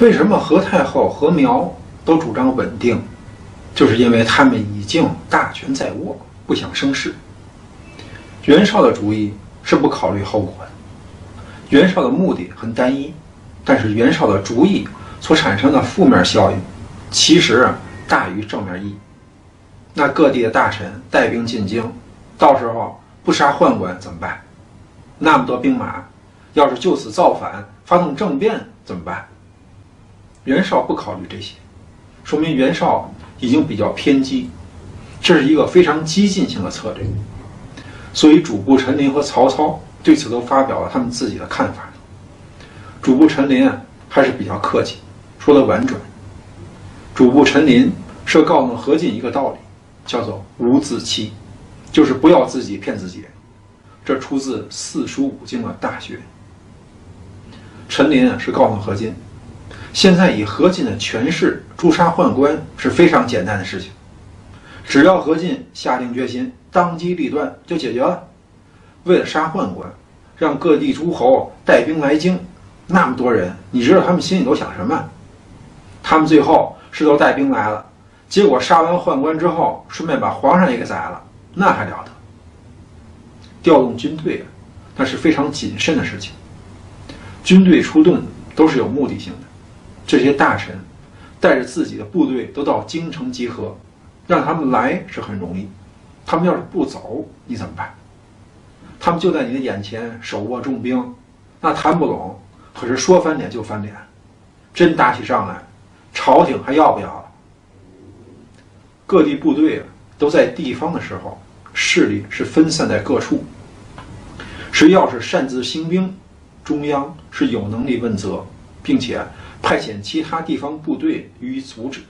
为什么何太后、何苗都主张稳定？就是因为他们已经大权在握，不想生事。袁绍的主意是不考虑后果的。袁绍的目的很单一，但是袁绍的主意所产生的负面效应，其实大于正面意义。那各地的大臣带兵进京，到时候不杀宦官怎么办？那么多兵马，要是就此造反，发动政变怎么办？袁绍不考虑这些，说明袁绍已经比较偏激，这是一个非常激进性的策略。所以主簿陈琳和曹操对此都发表了他们自己的看法。主簿陈琳啊还是比较客气，说的婉转。主簿陈琳是告诉何进一个道理，叫做“无自欺”，就是不要自己骗自己。这出自四书五经的《大学》。陈琳啊是告诉何进，现在以何进的权势诛杀宦官是非常简单的事情，只要何进下定决心，当机立断就解决了。为了杀宦官，让各地诸侯带兵来京，那么多人，你知道他们心里都想什么？他们最后是都带兵来了，结果杀完宦官之后，顺便把皇上也给宰了，那还了得？调动军队，那是非常谨慎的事情。军队出动都是有目的性的。这些大臣带着自己的部队都到京城集合，让他们来是很容易。他们要是不走，你怎么办？他们就在你的眼前手握重兵，那谈不拢。可是说翻脸就翻脸，真打起仗来，朝廷还要不要了？各地部队都在地方的时候，势力是分散在各处。谁要是擅自兴兵，中央是有能力问责，并且派遣其他地方部队予以阻止。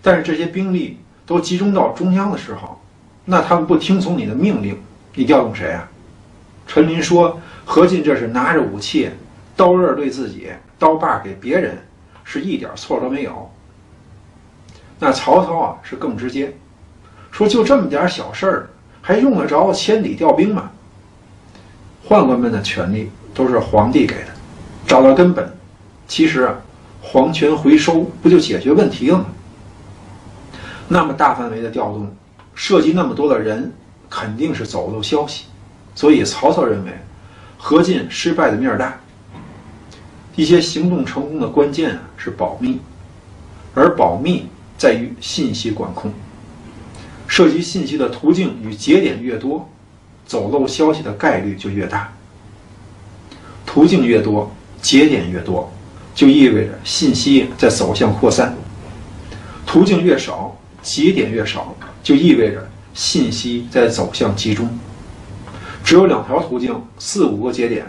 但是这些兵力都集中到中央的时候，那他们不听从你的命令，你调动谁啊？陈琳说：“何进这是拿着武器，刀刃对自己，刀把给别人，是一点错都没有。”那曹操啊是更直接，说：“就这么点小事儿，还用得着千里调兵吗？”宦官们的权力都是皇帝给的，找到根本，其实啊皇权回收不就解决问题了吗？那么大范围的调动，涉及那么多的人，肯定是走漏消息，所以曹操认为何进失败的面大。一些行动成功的关键啊是保密，而保密在于信息管控，涉及信息的途径与节点越多。走漏消息的概率就越大，途径越多，节点越多，就意味着信息在走向扩散；途径越少，节点越少，就意味着信息在走向集中。只有两条途径，四五个节点，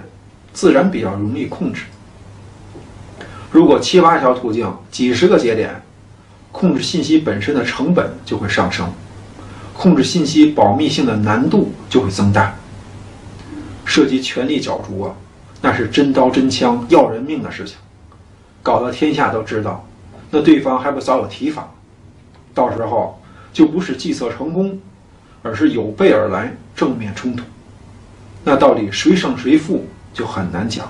自然比较容易控制。如果七八条途径，几十个节点，控制信息本身的成本就会上升。控制信息保密性的难度就会增大，涉及权力角逐啊，那是真刀真枪要人命的事情，搞得天下都知道，那对方还不早有提防，到时候就不是计策成功，而是有备而来正面冲突，那到底谁胜谁负就很难讲。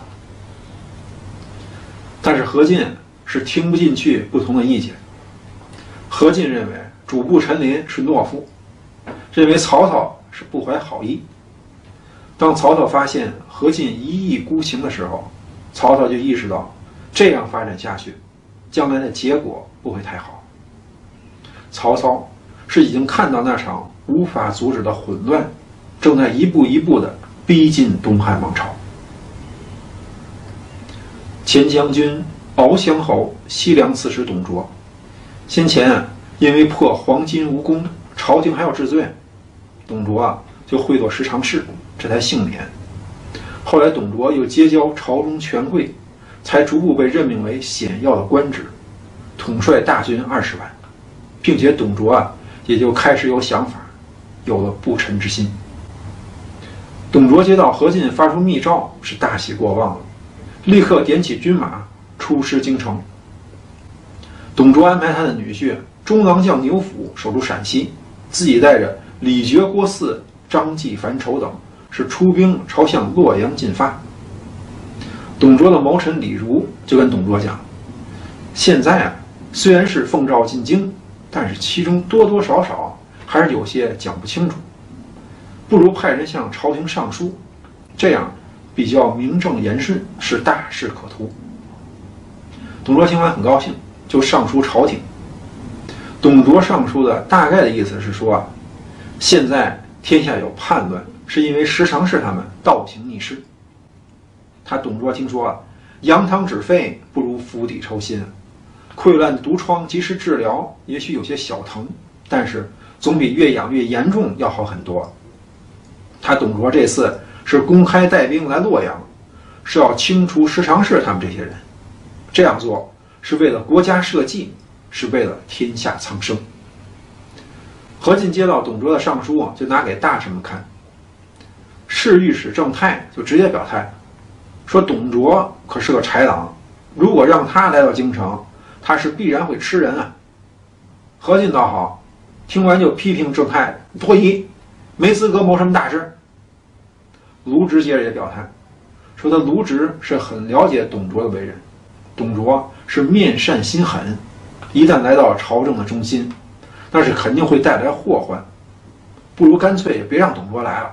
但是何进是听不进去不同的意见，何进认为主簿陈琳是懦夫。认为曹操是不怀好意。当曹操发现何进一意孤行的时候，曹操就意识到，这样发展下去，将来的结果不会太好。曹操是已经看到那场无法阻止的混乱，正在一步一步的逼近东汉王朝。前将军敖襄侯西凉刺史董卓，先前因为破黄巾无功，朝廷还要治罪。董卓啊，就会做十常侍，这才幸免。后来，董卓又结交朝中权贵，才逐步被任命为显要的官职，统帅大军二十万，并且董卓啊，也就开始有想法，有了不臣之心。董卓接到何进发出密诏，是大喜过望了，立刻点起军马出师京城。董卓安排他的女婿中郎将牛辅守住陕西，自己带着。李傕、郭汜、张继、樊稠等是出兵朝向洛阳进发。董卓的谋臣李儒就跟董卓讲：“现在啊，虽然是奉诏进京，但是其中多多少少还是有些讲不清楚。不如派人向朝廷上书，这样比较名正言顺，是大事可图。董卓听完很高兴，就上书朝廷。董卓上书的大概的意思是说啊，现在天下有叛乱，是因为时常是他们倒行逆施。他董卓听说，扬汤止沸不如釜底抽薪，溃烂毒疮及时治疗，也许有些小疼，但是总比越养越严重要好很多。他董卓这次是公开带兵来洛阳，是要清除十常侍他们这些人。这样做是为了国家社稷，是为了天下苍生。何进接到董卓的上书啊，就拿给大臣们看。侍御史郑泰就直接表态，说董卓可是个豺狼，如果让他来到京城，他是必然会吃人啊。何进倒好，听完就批评郑泰脱衣。没资格谋什么大事。卢植接着也表态，说他卢植是很了解董卓的为人，董卓是面善心狠，一旦来到朝政的中心，那是肯定会带来祸患，不如干脆别让董卓来了，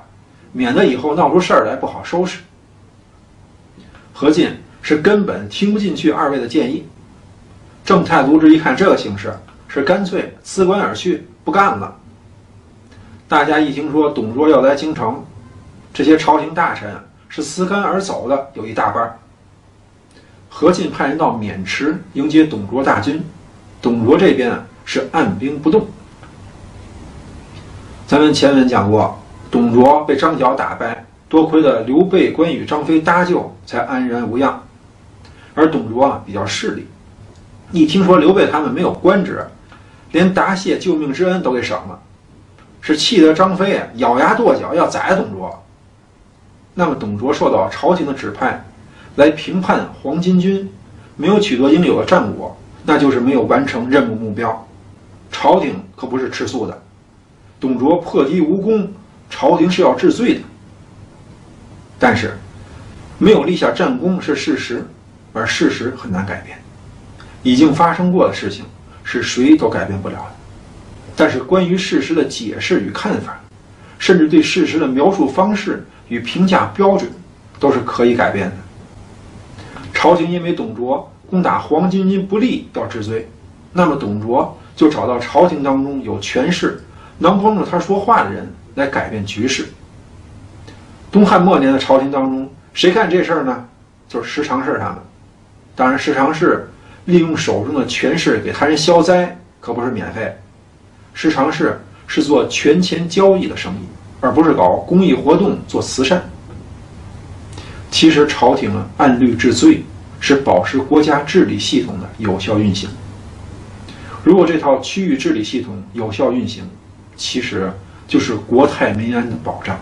免得以后闹出事儿来不好收拾。何进是根本听不进去二位的建议，正太、卢植一看这个形势，是干脆辞官而去，不干了。大家一听说董卓要来京城，这些朝廷大臣是辞官而走的，有一大半。何进派人到渑池迎接董卓大军，董卓这边是按兵不动。咱们前文讲过，董卓被张角打败，多亏了刘备、关羽、张飞搭救，才安然无恙。而董卓啊比较势利，一听说刘备他们没有官职，连答谢救命之恩都给省了。是气得张飞啊咬牙跺脚要宰董卓。那么董卓受到朝廷的指派，来平叛黄巾军，没有取得应有的战果，那就是没有完成任务目标。朝廷可不是吃素的，董卓破敌无功，朝廷是要治罪的。但是，没有立下战功是事实，而事实很难改变。已经发生过的事情，是谁都改变不了的。但是，关于事实的解释与看法，甚至对事实的描述方式与评价标准，都是可以改变的。朝廷因为董卓攻打黄巾军不利要治罪，那么董卓就找到朝廷当中有权势、能帮助他说话的人来改变局势。东汉末年的朝廷当中，谁干这事儿呢？就是十常侍他们。当然，十常侍利用手中的权势给他人消灾，可不是免费。十常侍是做权钱交易的生意，而不是搞公益活动、做慈善。其实朝廷啊，按律治罪是保持国家治理系统的有效运行。如果这套区域治理系统有效运行，其实就是国泰民安的保障。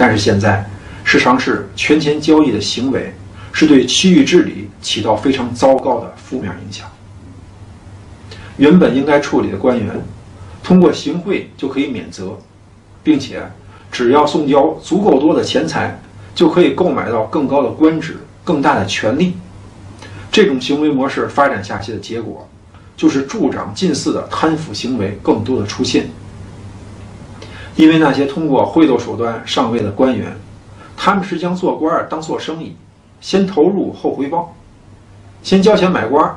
但是现在，十常是权钱交易的行为是对区域治理起到非常糟糕的负面影响。原本应该处理的官员，通过行贿就可以免责，并且只要送交足够多的钱财，就可以购买到更高的官职、更大的权力。这种行为模式发展下去的结果，就是助长近似的贪腐行为更多的出现。因为那些通过贿赂手段上位的官员，他们是将做官当做生意，先投入后回报，先交钱买官。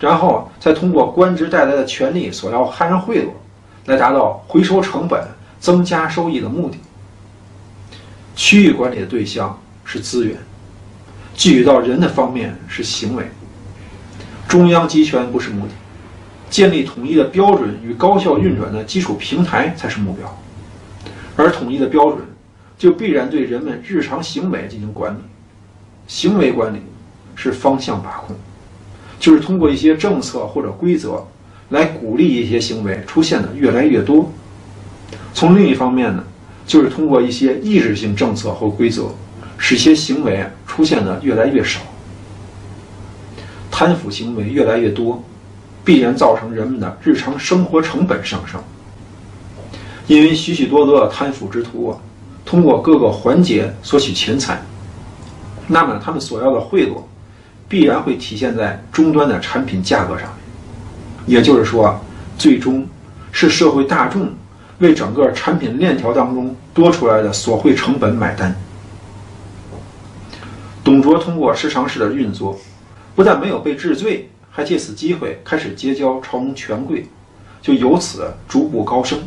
然后再通过官职带来的权利索要他人贿赂，来达到回收成本、增加收益的目的。区域管理的对象是资源，具体到人的方面是行为。中央集权不是目的，建立统一的标准与高效运转的基础平台才是目标。而统一的标准，就必然对人们日常行为进行管理。行为管理是方向把控。就是通过一些政策或者规则，来鼓励一些行为出现的越来越多。从另一方面呢，就是通过一些抑制性政策或规则，使一些行为出现的越来越少。贪腐行为越来越多，必然造成人们的日常生活成本上升。因为许许多多的贪腐之徒啊，通过各个环节索取钱财，那么他们所要的贿赂。必然会体现在终端的产品价格上面。也就是说，最终是社会大众为整个产品链条当中多出来的索贿成本买单。董卓通过十常侍的运作，不但没有被治罪，还借此机会开始结交朝中权贵，就由此逐步高升。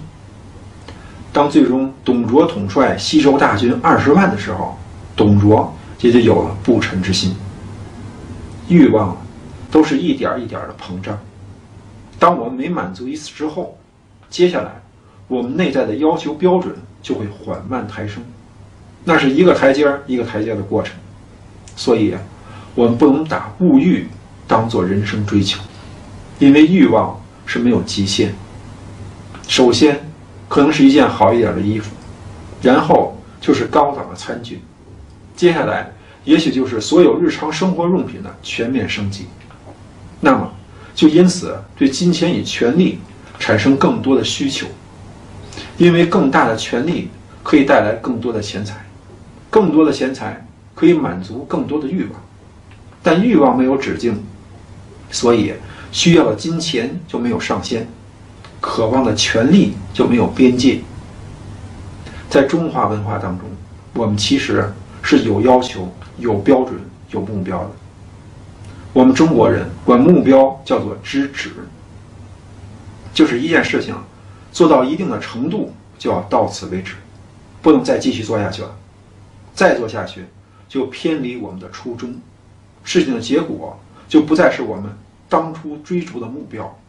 当最终董卓统帅西周大军二十万的时候，董卓也就有了不臣之心。欲望都是一点一点的膨胀。当我们没满足一次之后，接下来我们内在的要求标准就会缓慢抬升，那是一个台阶一个台阶的过程。所以，我们不能把物欲当做人生追求，因为欲望是没有极限。首先，可能是一件好一点的衣服，然后就是高档的餐具，接下来也许就是所有日常生活用品的全面升级。那么，就因此对金钱与权力产生更多的需求，因为更大的权力可以带来更多的钱财，更多的钱财。可以满足更多的欲望，但欲望没有止境，所以需要的金钱就没有上限，渴望的权利就没有边界。在中华文化当中，我们其实是有要求、有标准、有目标的。我们中国人管目标叫做知止，就是一件事情做到一定的程度就要到此为止，不能再继续做下去了，再做下去。就偏离我们的初衷，事情的结果就不再是我们当初追逐的目标。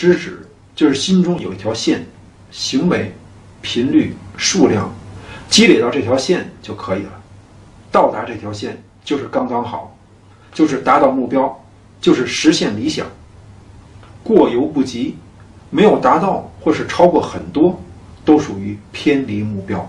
知止就是心中有一条线，行为、频率、数量积累到这条线就可以了。到达这条线就是刚刚好，就是达到目标，就是实现理想。过犹不及，没有达到或是超过很多，都属于偏离目标。